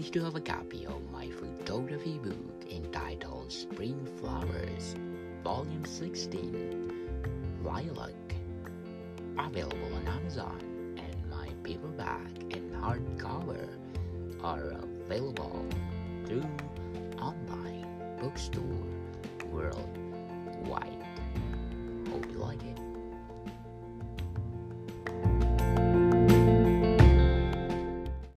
do have a copy of my photography book entitled Spring Flowers, Volume 16, Lilac, available on Amazon, and my paperback and hardcover are available through online bookstore.